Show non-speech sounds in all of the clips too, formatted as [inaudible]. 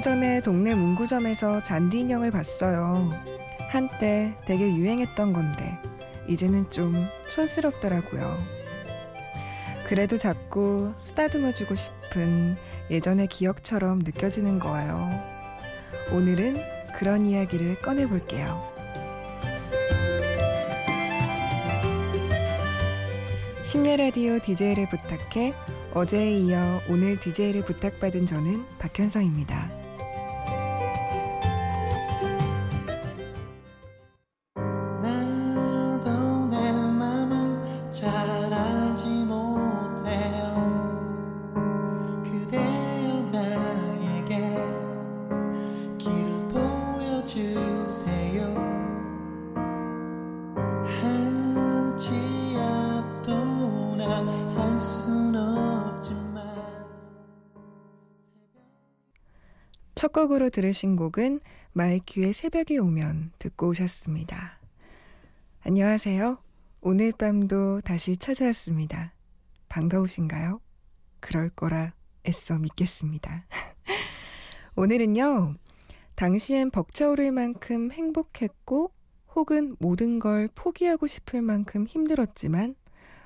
전에 동네 문구점에서 잔디 인형을 봤어요. 한때 되게 유행했던 건데 이제는 좀 촌스럽더라고요. 그래도 자꾸 쓰다듬어 주고 싶은 예전의 기억처럼 느껴지는 거예요. 오늘은 그런 이야기를 꺼내 볼게요. 심야 라디오 DJ를 부탁해 어제에 이어 오늘 DJ를 부탁받은 저는 박현성입니다. 들으신 곡은 마이큐의 새벽이 오면 듣고 오셨습니다. 안녕하세요. 오늘 밤도 다시 찾아왔습니다. 반가우신가요? 그럴 거라 애써 믿겠습니다. [laughs] 오늘은요, 당시엔 벅차오를 만큼 행복했고, 혹은 모든 걸 포기하고 싶을 만큼 힘들었지만,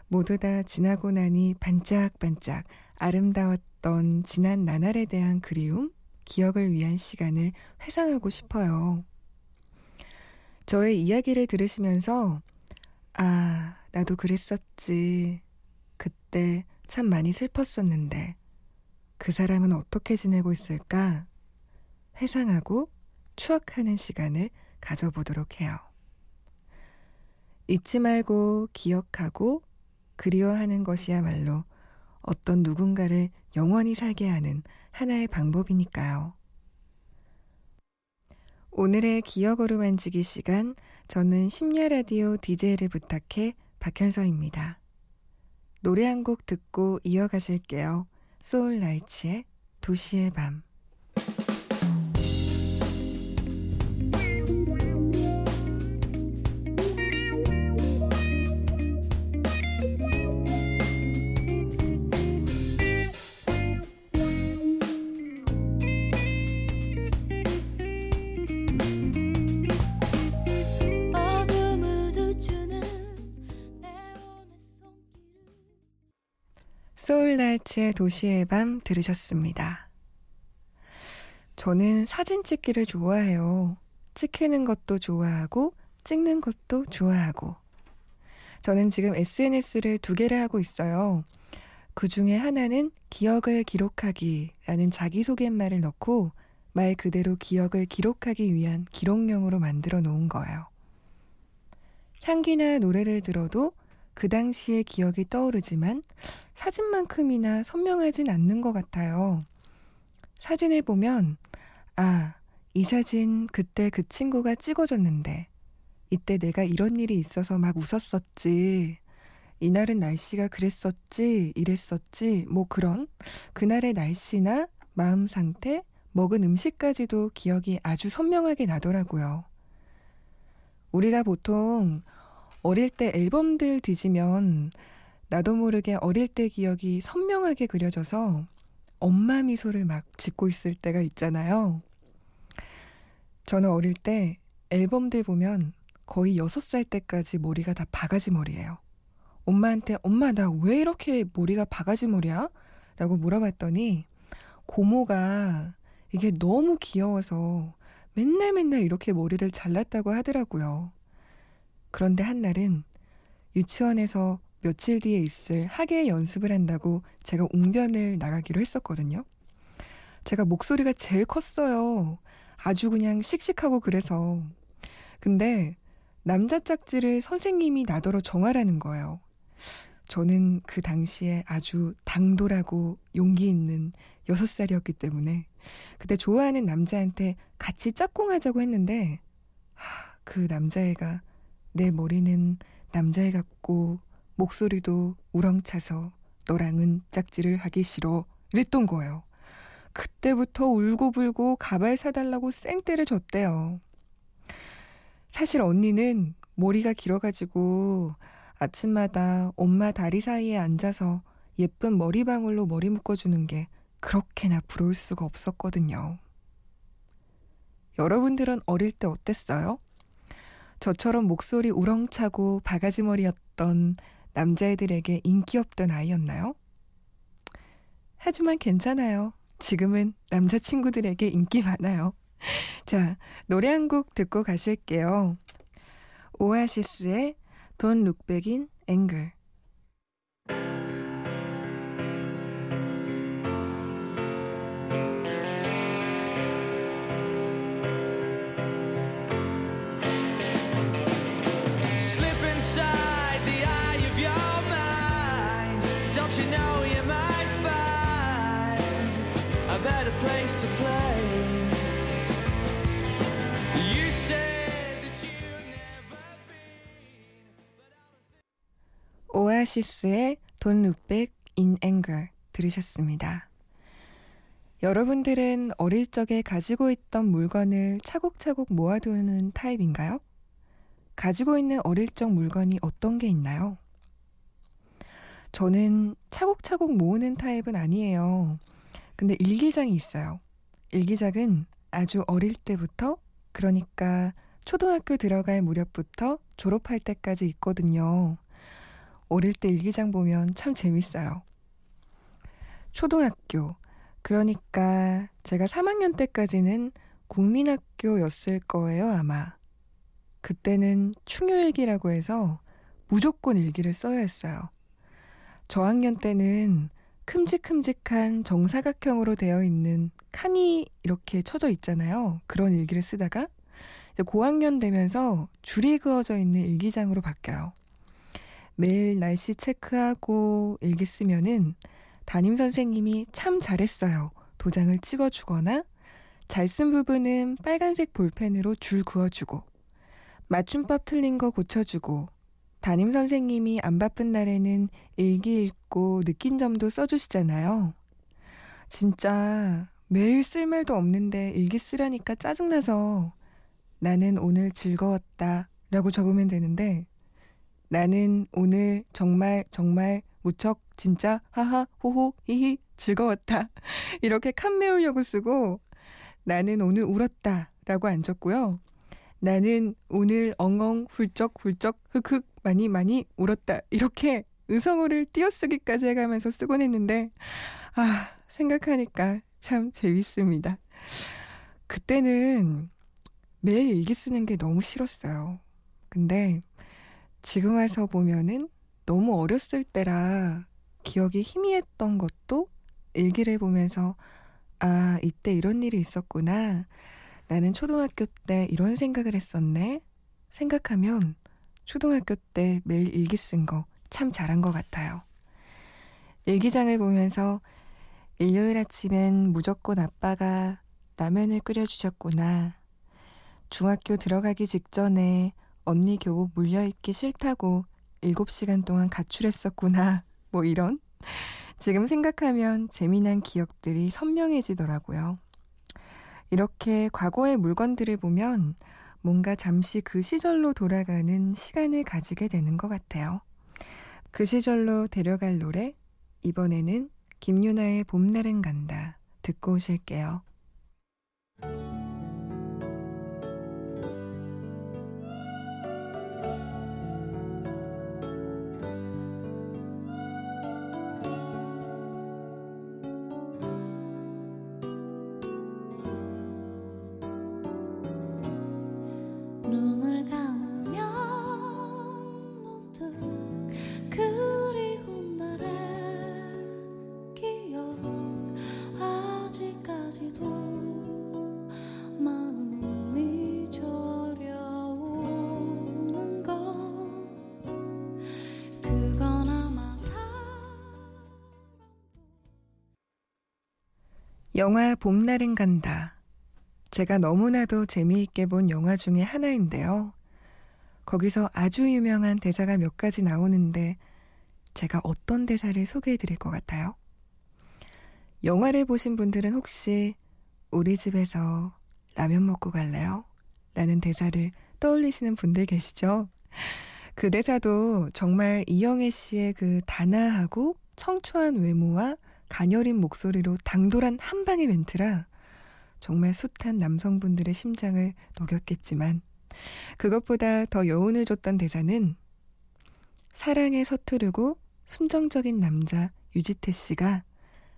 모두 다 지나고 나니 반짝반짝 아름다웠던 지난 나날에 대한 그리움, 기억을 위한 시간을 회상하고 싶어요. 저의 이야기를 들으시면서, 아, 나도 그랬었지. 그때 참 많이 슬펐었는데, 그 사람은 어떻게 지내고 있을까? 회상하고 추억하는 시간을 가져보도록 해요. 잊지 말고 기억하고 그리워하는 것이야말로 어떤 누군가를 영원히 살게 하는 하나의 방법이니까요. 오늘의 기억으로 만지기 시간, 저는 심야 라디오 DJ를 부탁해 박현서입니다. 노래 한 곡 듣고 이어가실게요. 소울라이츠의 도시의 밤. 소울라이츠의 도시의 밤 들으셨습니다. 저는 사진 찍기를 좋아해요. 찍히는 것도 좋아하고 찍는 것도 좋아하고. 저는 지금 SNS를 두 개를 하고 있어요. 그 중에 하나는 기억을 기록하기라는 자기소개말을 넣고 말 그대로 기억을 기록하기 위한 기록용으로 만들어 놓은 거예요. 향기나 노래를 들어도 그 당시의 기억이 떠오르지만 사진만큼이나 선명하진 않는 것 같아요. 사진을 보면, 아, 이 사진 그때 그 친구가 찍어줬는데, 이때 내가 이런 일이 있어서 막 웃었었지. 이날은 날씨가 그랬었지, 이랬었지, 뭐 그런 그날의 날씨나 마음 상태, 먹은 음식까지도 기억이 아주 선명하게 나더라고요. 우리가 보통 어릴 때 앨범들 뒤지면 나도 모르게 어릴 때 기억이 선명하게 그려져서 엄마 미소를 막 짓고 있을 때가 있잖아요. 저는 어릴 때 앨범들 보면 거의 6살 때까지 머리가 다 바가지 머리예요. 엄마한테 엄마 나 왜 이렇게 머리가 바가지 머리야? 라고 물어봤더니 고모가 이게 너무 귀여워서 맨날 맨날 이렇게 머리를 잘랐다고 하더라고요. 그런데 한날은 유치원에서 며칠 뒤에 있을 학예 연습을 한다고 제가 웅변을 나가기로 했었거든요. 제가 목소리가 제일 컸어요. 아주 그냥 씩씩하고 그래서. 근데 남자 짝지를 선생님이 나더러 정하라는 거예요. 저는 그 당시에 아주 당돌하고 용기 있는 6살이었기 때문에 그때 좋아하는 남자한테 같이 짝꿍하자고 했는데 하, 그 남자애가 내 머리는 남자애 같고 목소리도 우렁차서 너랑은 짝지를 하기 싫어 이랬던 거예요. 그때부터 울고불고 가발 사달라고 생떼를 줬대요. 사실 언니는 머리가 길어가지고 아침마다 엄마 다리 사이에 앉아서 예쁜 머리방울로 머리 묶어주는 게 그렇게나 부러울 수가 없었거든요. 여러분들은 어릴 때 어땠어요? 저처럼 목소리 우렁차고 바가지머리였던 남자애들에게 인기 없던 아이였나요? 하지만 괜찮아요. 지금은 남자친구들에게 인기 많아요. [laughs] 자, 노래 한 곡 듣고 가실게요. 오아시스의 오아시스의 Don't Look Back in Anger 들으셨습니다. 여러분들은 어릴 적에 가지고 있던 물건을 차곡차곡 모아두는 타입인가요? 가지고 있는 어릴 적 물건이 어떤 게 있나요? 저는 차곡차곡 모으는 타입은 아니에요. 근데 일기장이 있어요. 일기장은 아주 어릴 때부터, 그러니까 초등학교 들어갈 무렵부터 졸업할 때까지 있거든요. 어릴 때 일기장 보면 참 재밌어요. 초등학교. 그러니까 제가 3학년 때까지는 국민학교였을 거예요, 아마. 그때는 충효일기라고 해서 무조건 일기를 써야 했어요. 저학년 때는 큼직큼직한 정사각형으로 되어 있는 칸이 이렇게 쳐져 있잖아요. 그런 일기를 쓰다가 고학년 되면서 줄이 그어져 있는 일기장으로 바뀌어요. 매일 날씨 체크하고 일기 쓰면은 담임 선생님이 참 잘했어요. 도장을 찍어 주거나 잘 쓴 부분은 빨간색 볼펜으로 줄 그어주고 맞춤법 틀린 거 고쳐주고 담임 선생님이 안 바쁜 날에는 일기 읽고 느낀 점도 써주시잖아요. 진짜 매일 쓸 말도 없는데 일기 쓰라니까 짜증나서 나는 오늘 즐거웠다 라고 적으면 되는데 나는 오늘 정말 정말 무척 진짜 하하 호호 히히 즐거웠다. 이렇게 칸 메우려고 쓰고 나는 오늘 울었다 라고 안 적고요. 나는 오늘 엉엉 훌쩍 훌쩍 흑흑 많이 많이 울었다. 이렇게 의성어를 띄어쓰기까지 해가면서 쓰곤 했는데 아 생각하니까 참 재밌습니다. 그때는 매일 일기 쓰는 게 너무 싫었어요. 근데 지금 와서 보면은 너무 어렸을 때라 기억이 희미했던 것도 일기를 보면서 아, 이때 이런 일이 있었구나. 나는 초등학교 때 이런 생각을 했었네. 생각하면 초등학교 때 매일 일기 쓴 거 참 잘한 것 같아요. 일기장을 보면서 일요일 아침엔 무조건 아빠가 라면을 끓여주셨구나. 중학교 들어가기 직전에 언니 교복 물려입기 싫다고 7시간 동안 가출했었구나. 뭐 이런. 지금 생각하면 재미난 기억들이 선명해지더라고요. 이렇게 과거의 물건들을 보면 뭔가 잠시 그 시절로 돌아가는 시간을 가지게 되는 것 같아요. 그 시절로 데려갈 노래, 이번에는 김유나의 봄날은 간다. 듣고 오실게요. 영화 봄날은 간다. 제가 너무나도 재미있게 본 영화 중에 하나인데요. 거기서 아주 유명한 대사가 몇 가지 나오는데 제가 어떤 대사를 소개해 드릴 것 같아요? 영화를 보신 분들은 혹시 우리 집에서 라면 먹고 갈래요? 라는 대사를 떠올리시는 분들 계시죠? [laughs] 그 대사도 정말 이영애 씨의 그 단아하고 청초한 외모와 가녀린 목소리로 당돌한 한방의 멘트라 정말 숱한 남성분들의 심장을 녹였겠지만 그것보다 더 여운을 줬던 대사는 사랑에 서투르고 순정적인 남자 유지태 씨가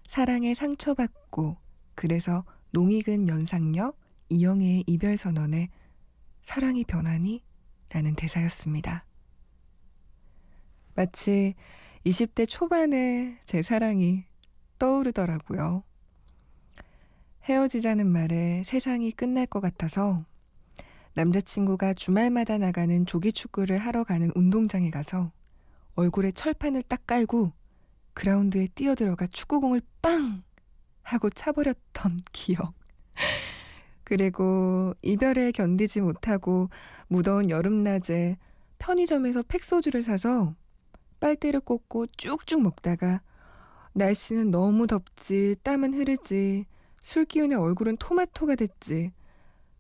사랑에 상처받고 그래서 농익은 연상녀 이영애의 이별 선언에 사랑이 변하니? 라는 대사였습니다. 마치 20대 초반의 제 사랑이 떠오르더라고요. 헤어지자는 말에 세상이 끝날 것 같아서 남자친구가 주말마다 나가는 조기 축구를 하러 가는 운동장에 가서 얼굴에 철판을 딱 깔고 그라운드에 뛰어들어가 축구공을 빵! 하고 차버렸던 [laughs] 기억. 그리고 이별에 견디지 못하고 무더운 여름낮에 편의점에서 팩소주를 사서 빨대를 꽂고 쭉쭉 먹다가 날씨는 너무 덥지, 땀은 흐르지, 술 기운에 얼굴은 토마토가 됐지.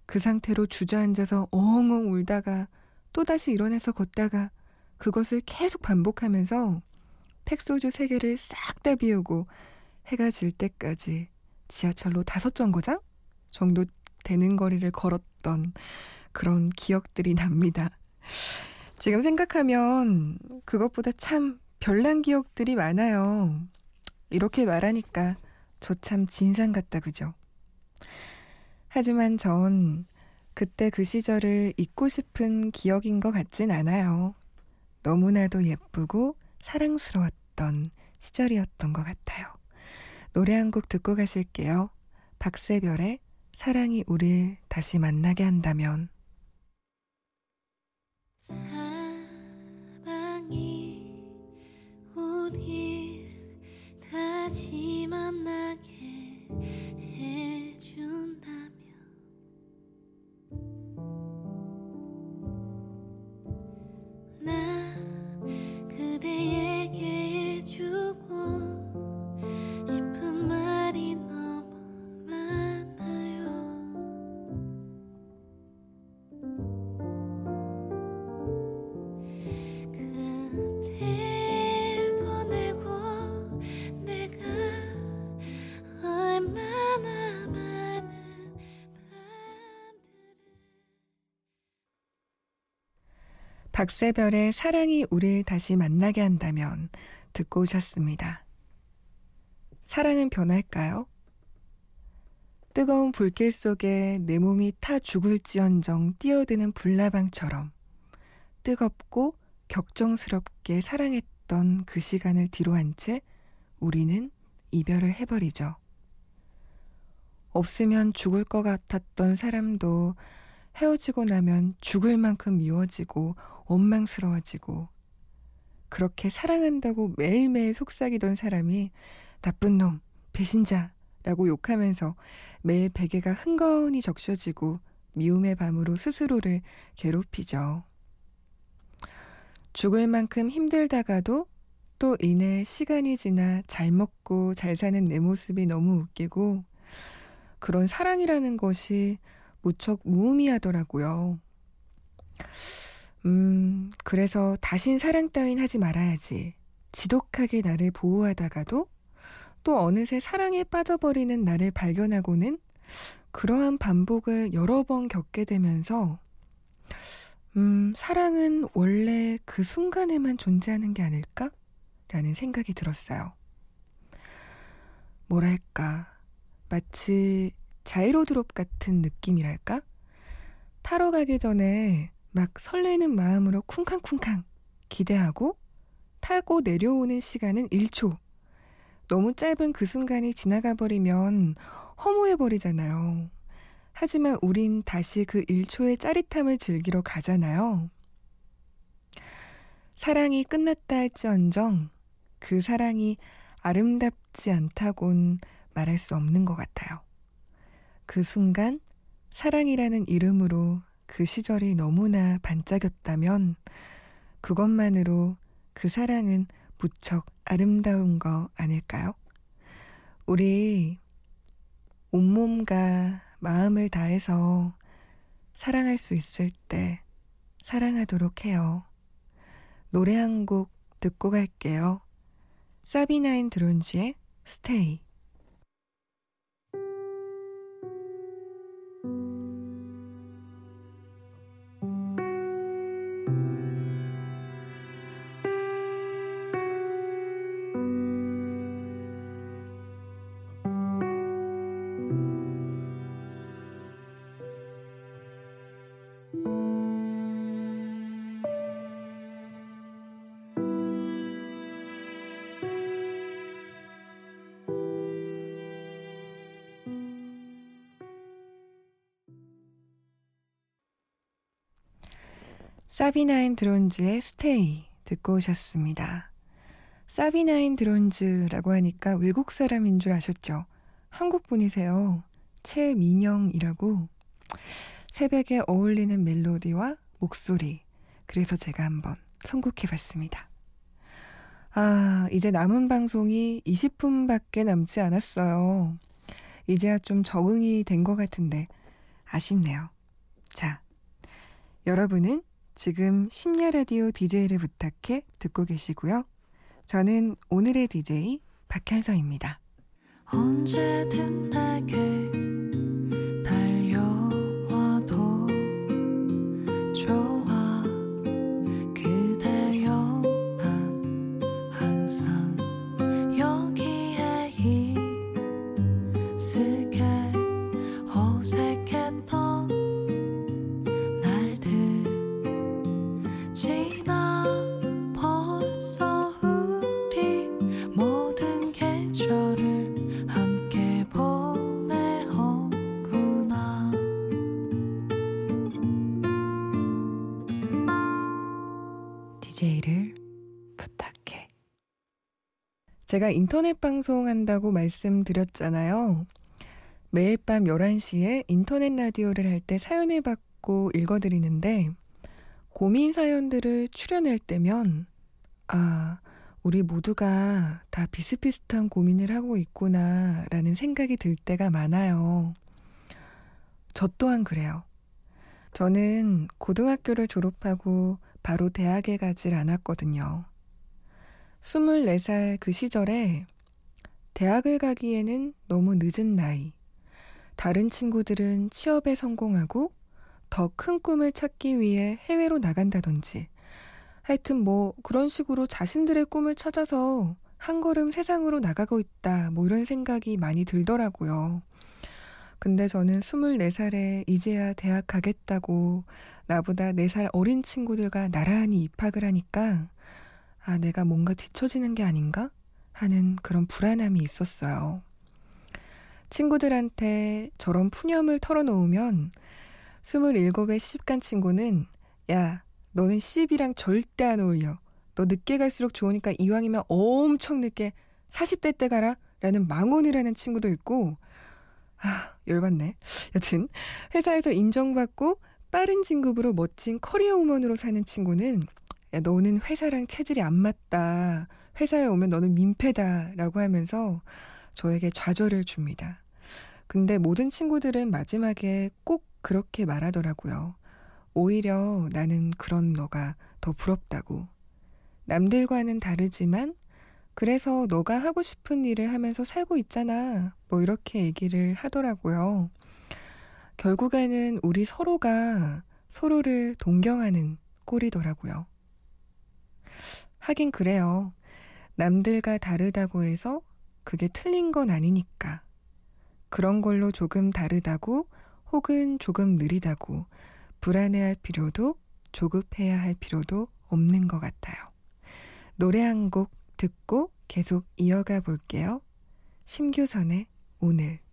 그 상태로 주저앉아서 엉엉 울다가 또다시 일어나서 걷다가 그것을 계속 반복하면서 팩소주 세 개를 싹 다 비우고 해가 질 때까지 지하철로 다섯 정거장 정도 되는 거리를 걸었던 그런 기억들이 납니다. 지금 생각하면 그것보다 참 별난 기억들이 많아요. 이렇게 말하니까 저 참 진상 같다, 그죠? 하지만 전 그때 그 시절을 잊고 싶은 기억인 것 같진 않아요. 너무나도 예쁘고 사랑스러웠던 시절이었던 것 같아요. 노래 한 곡 듣고 가실게요. 박세별의 사랑이 우릴 다시 만나게 한다면 끝나게 박세별의 사랑이 우리를 다시 만나게 한다면 듣고 오셨습니다. 사랑은 변할까요? 뜨거운 불길 속에 내 몸이 타 죽을지언정 뛰어드는 불나방처럼 뜨겁고 격정스럽게 사랑했던 그 시간을 뒤로 한 채 우리는 이별을 해버리죠. 없으면 죽을 것 같았던 사람도 헤어지고 나면 죽을 만큼 미워지고 원망스러워지고 그렇게 사랑한다고 매일매일 속삭이던 사람이 나쁜 놈, 배신자라고 욕하면서 매일 베개가 흥건히 적셔지고 미움의 밤으로 스스로를 괴롭히죠. 죽을 만큼 힘들다가도 또 이내 시간이 지나 잘 먹고 잘 사는 내 모습이 너무 웃기고 그런 사랑이라는 것이 무척 무의미하더라고요. 음, 그래서 다신 사랑 따윈 하지 말아야지. 지독하게 나를 보호하다가도 또 어느새 사랑에 빠져버리는 나를 발견하고는 그러한 반복을 여러 번 겪게 되면서 음, 사랑은 원래 그 순간에만 존재하는 게 아닐까? 라는 생각이 들었어요. 뭐랄까, 마치 자이로드롭 같은 느낌이랄까? 타러 가기 전에 막 설레는 마음으로 쿵쾅쿵쾅 기대하고 타고 내려오는 시간은 1초. 너무 짧은 그 순간이 지나가 버리면 허무해 버리잖아요. 하지만 우린 다시 그 1초의 짜릿함을 즐기러 가잖아요. 사랑이 끝났다 할지언정 그 사랑이 아름답지 않다곤 말할 수 없는 것 같아요. 그 순간 사랑이라는 이름으로 그 시절이 너무나 반짝였다면 그것만으로 그 사랑은 무척 아름다운 거 아닐까요? 우리 온몸과 마음을 다해서 사랑할 수 있을 때 사랑하도록 해요. 노래 한 곡 듣고 갈게요. 사비나인 드론지의 스테이 사비나인 드론즈의 스테이 듣고 오셨습니다. 사비나인 드론즈라고 하니까 외국 사람인 줄 아셨죠? 한국 분이세요. 최민영이라고 새벽에 어울리는 멜로디와 목소리. 그래서 제가 한번 선곡해 봤습니다. 아, 이제 남은 방송이 20분밖에 남지 않았어요. 이제야 좀 적응이 된 것 같은데 아쉽네요. 자, 여러분은 지금 심야 라디오 DJ를 부탁해 듣고 계시고요. 저는 오늘의 DJ 박현서입니다. 언제든 내게 제가 인터넷 방송한다고 말씀드렸잖아요. 매일 밤 11시에 인터넷 라디오를 할 때 사연을 받고 읽어드리는데, 고민 사연들을 출연할 때면, 아, 우리 모두가 다 비슷비슷한 고민을 하고 있구나, 라는 생각이 들 때가 많아요. 저 또한 그래요. 저는 고등학교를 졸업하고 바로 대학에 가질 않았거든요. 24살 그 시절에 대학을 가기에는 너무 늦은 나이. 다른 친구들은 취업에 성공하고 더 큰 꿈을 찾기 위해 해외로 나간다든지. 하여튼 뭐 그런 식으로 자신들의 꿈을 찾아서 한 걸음 세상으로 나가고 있다. 뭐 이런 생각이 많이 들더라고요. 근데 저는 24살에 이제야 대학 가겠다고 나보다 4살 어린 친구들과 나란히 입학을 하니까 아, 내가 뭔가 뒤처지는 게 아닌가? 하는 그런 불안함이 있었어요. 친구들한테 저런 푸념을 털어놓으면 27의 시집간 친구는 야, 너는 시집이랑 절대 안 어울려. 너 늦게 갈수록 좋으니까 이왕이면 엄청 늦게 40대 때 가라. 라는 망언을 하는 친구도 있고, 아, 열받네. 여튼, 회사에서 인정받고 빠른 진급으로 멋진 커리어 우먼으로 사는 친구는 야, 너는 회사랑 체질이 안 맞다. 회사에 오면 너는 민폐다. 라고 하면서 저에게 좌절을 줍니다. 근데 모든 친구들은 마지막에 꼭 그렇게 말하더라고요. 오히려 나는 그런 너가 더 부럽다고. 남들과는 다르지만 그래서 너가 하고 싶은 일을 하면서 살고 있잖아. 뭐 이렇게 얘기를 하더라고요. 결국에는 우리 서로가 서로를 동경하는 꼴이더라고요. 하긴 그래요. 남들과 다르다고 해서 그게 틀린 건 아니니까. 그런 걸로 조금 다르다고 혹은 조금 느리다고 불안해할 필요도 조급해야 할 필요도 없는 것 같아요. 노래 한 곡 듣고 계속 이어가 볼게요. 심규선의 오늘.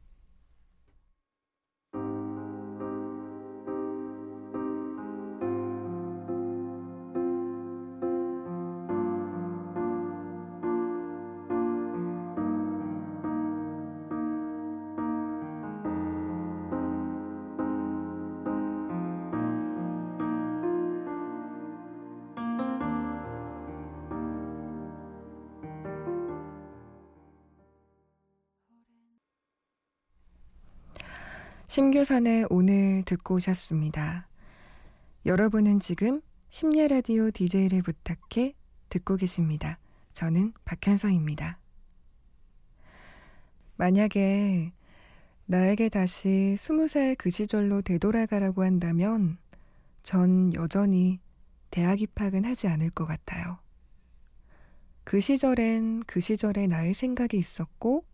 심교선의 오늘 듣고 오셨습니다. 여러분은 지금 심야 라디오 DJ를 부탁해 듣고 계십니다. 저는 박현서입니다. 만약에 나에게 다시 스무 살 그 시절로 되돌아가라고 한다면 전 여전히 대학 입학은 하지 않을 것 같아요. 그 시절엔 그 시절에 나의 생각이 있었고,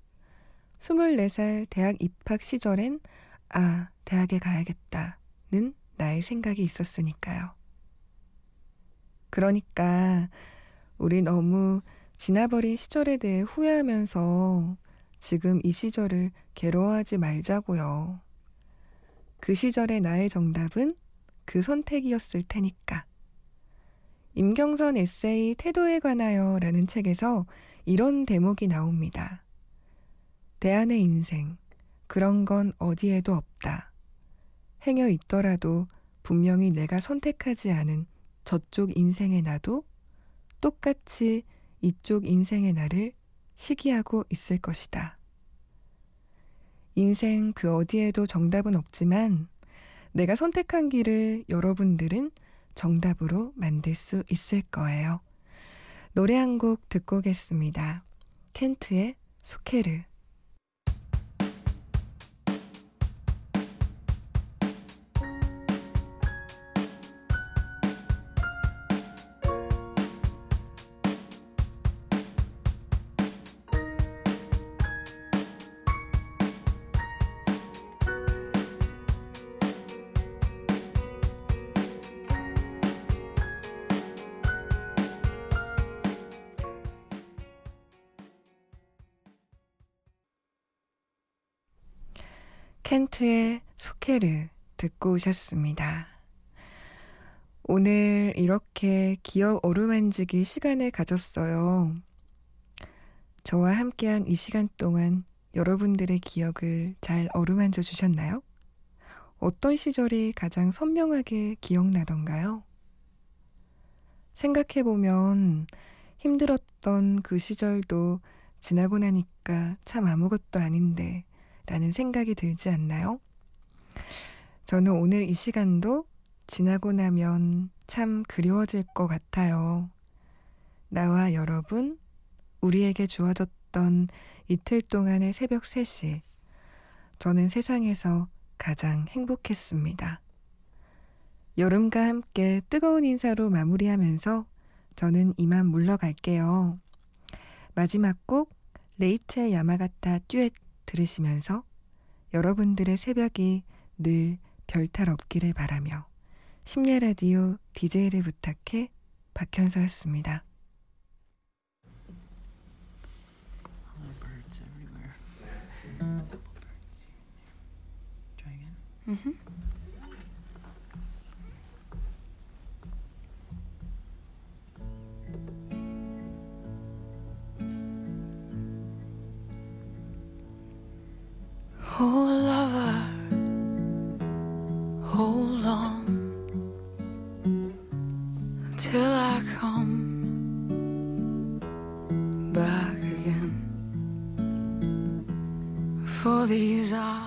24살 대학 입학 시절엔 아, 대학에 가야겠다는 나의 생각이 있었으니까요. 그러니까 우리 너무 지나버린 시절에 대해 후회하면서 지금 이 시절을 괴로워하지 말자고요. 그 시절의 나의 정답은 그 선택이었을 테니까. 임경선 에세이 태도에 관하여 라는 책에서 이런 대목이 나옵니다. 대안의 인생, 그런 건 어디에도 없다. 행여 있더라도 분명히 내가 선택하지 않은 저쪽 인생의 나도 똑같이 이쪽 인생의 나를 시기하고 있을 것이다. 인생 그 어디에도 정답은 없지만 내가 선택한 길을 여러분들은 정답으로 만들 수 있을 거예요. 노래 한 곡 듣고 오겠습니다. 켄트의 소케르. 켄트의 소케르 듣고 오셨습니다. 오늘 이렇게 기억 어루만지기 시간을 가졌어요. 저와 함께한 이 시간 동안 여러분들의 기억을 잘 어루만져 주셨나요? 어떤 시절이 가장 선명하게 기억나던가요? 생각해보면 힘들었던 그 시절도 지나고 나니까 참 아무것도 아닌데 라는 생각이 들지 않나요? 저는 오늘 이 시간도 지나고 나면 참 그리워질 것 같아요. 나와 여러분, 우리에게 주어졌던 이틀 동안의 새벽 3시. 저는 세상에서 가장 행복했습니다. 여름과 함께 뜨거운 인사로 마무리하면서 저는 이만 물러갈게요. 마지막 곡 레이첼 야마가타 듀엣 들으시면서 여러분들의 새벽이 늘 별탈 없기를 바라며 심야 라디오 DJ를 부탁해 박현서였습니다. Mm-hmm. Oh, lover, hold on till I come back again. For these eyes.